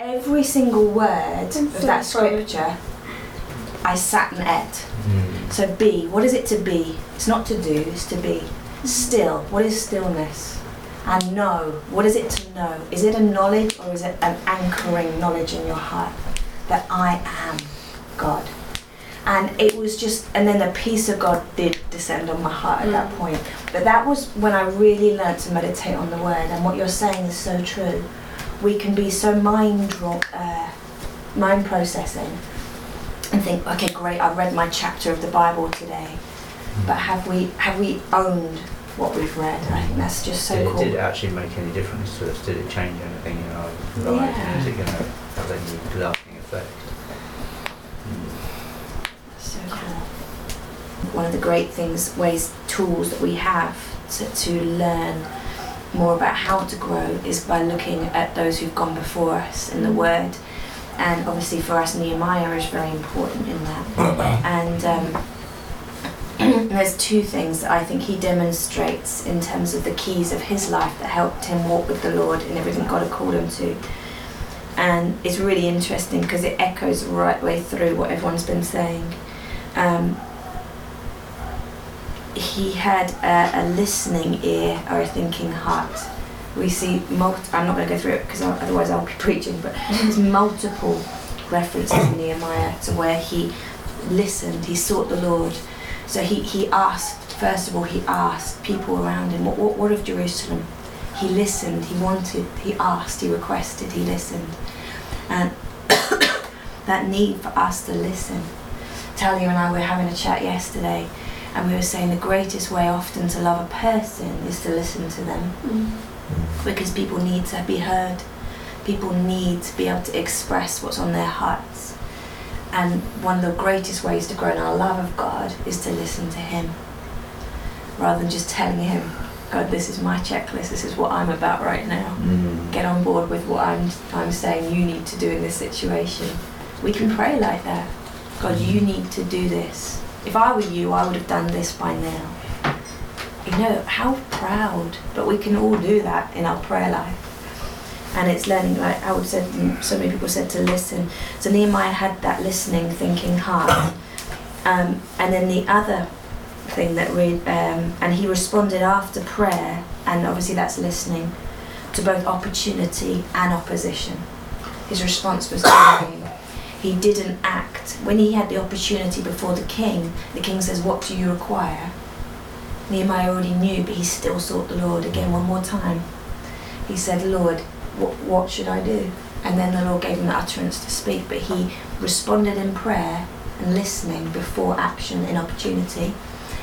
every single word of that scripture, I sat and ate. Mm. So be, what is it to be? It's not to do, it's to be. Still, what is stillness? And know, what is it to know? Is it a knowledge or is it an anchoring knowledge in your heart that I am God? And it was just, and then the peace of God did descend on my heart at that Mm. point. But that was when I really learned to meditate on the word. And what you're saying is so true. We can be so mind, uh, mind processing and think, okay, great, I've read my chapter of the Bible today, but have we have we owned what we've read? I think that's just so did, it, cool. did it actually make any difference to us? Did it change anything in our lives? Yeah. Is it going to have any lasting effect? So cool. One of the great things, ways, tools that we have to, to learn more about how to grow is by looking at those who've gone before us in the Word. And obviously, for us, Nehemiah is very important in that. And um, there's two things that I think he demonstrates in terms of the keys of his life that helped him walk with the Lord and everything God had called him to. And it's really interesting because it echoes right way through what everyone's been saying. Um, he had a, a listening ear or a thinking heart. We see, multi- I'm not going to go through it because otherwise I'll be preaching, but there's multiple references in Nehemiah to where he listened, he sought the Lord. So he, he asked, first of all, he asked people around him, what, what, what of Jerusalem? He listened, he wanted, he asked, he requested, he listened. And that need for us to listen. Talia and I were having a chat yesterday, and we were saying the greatest way often to love a person is to listen to them Mm. because people need to be heard. People need to be able to express what's on their hearts. And one of the greatest ways to grow in our love of God is to listen to Him rather than just telling Him, God, this is my checklist, this is what I'm about right now. Mm. Get on board with what I'm, I'm saying you need to do in this situation. We can pray like that. God, you need to do this. If I were you, I would have done this by now. You know, how proud, but we can all do that in our prayer life. And it's learning, like Howard said, and so many people said to listen. So Nehemiah had that listening, thinking heart. Um, and then the other thing that we, um, and he responded after prayer, and obviously that's listening, to both opportunity and opposition. His response was. He didn't act. When he had the opportunity before the king, the king says, What do you require? Nehemiah already knew, but he still sought the Lord again one more time. He said, Lord, what, what should I do? And then the Lord gave him the utterance to speak, but he responded in prayer and listening before action in opportunity.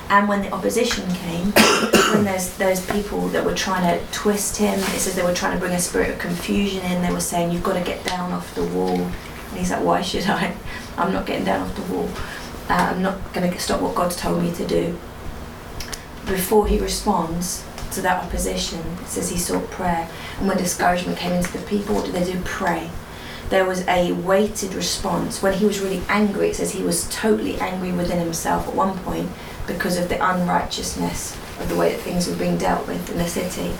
And when the opposition came, when there's those people that were trying to twist him, it says they were trying to bring a spirit of confusion in. They were saying, "You've got to get down off the wall." And he's like, "Why should I? I'm not getting down off the wall. Uh, I'm not going to stop what God's told me to do." Before he responds to that opposition, it says he sought prayer. And when discouragement came into the people, what did they do? Pray. There was a weighted response. When he was really angry, it says he was totally angry within himself at one point because of the unrighteousness of the way that things were being dealt with in the city.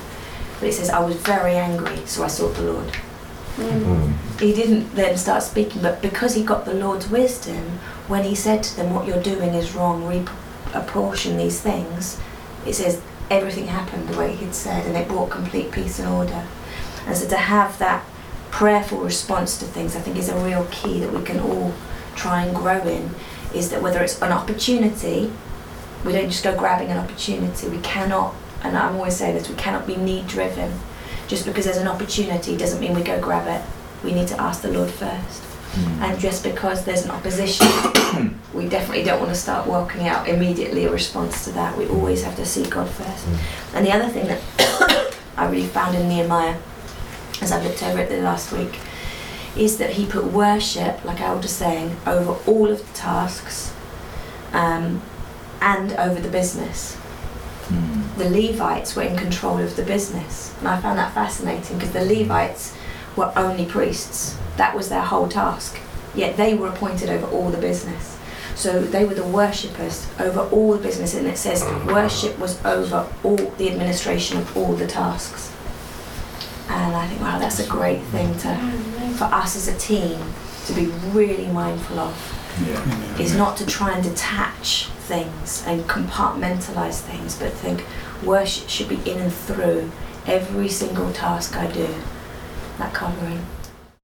But it says, I was very angry, so I sought the Lord. Mm. He didn't then start speaking, but because he got the Lord's wisdom, when he said to them, What you're doing is wrong, reapportion these things, it says everything happened the way he'd said, and it brought complete peace and order. And so to have that prayerful response to things, I think is a real key that we can all try and grow in. Is that whether it's an opportunity, we don't just go grabbing an opportunity. We cannot, and I'm always saying this, we cannot be need driven. Just because there's an opportunity doesn't mean we go grab it. We need to ask the Lord first. And just because there's an opposition, we definitely don't want to start working out immediately a response to that. We always have to seek God first. And the other thing that I really found in Nehemiah, as I looked over it the last week, is that he put worship, like I was just saying, over all of the tasks um, and over the business. The Levites were in control of the business. And I found that fascinating because the Levites were only priests. That was their whole task. Yet they were appointed over all the business. So they were the worshippers over all the business. And it says worship was over all the administration of all the tasks. And I think, wow, that's a great thing to for us as a team to be really mindful of Yeah. is not to try and detach things and compartmentalize things, but think worship should be in and through every single task I do. That covering.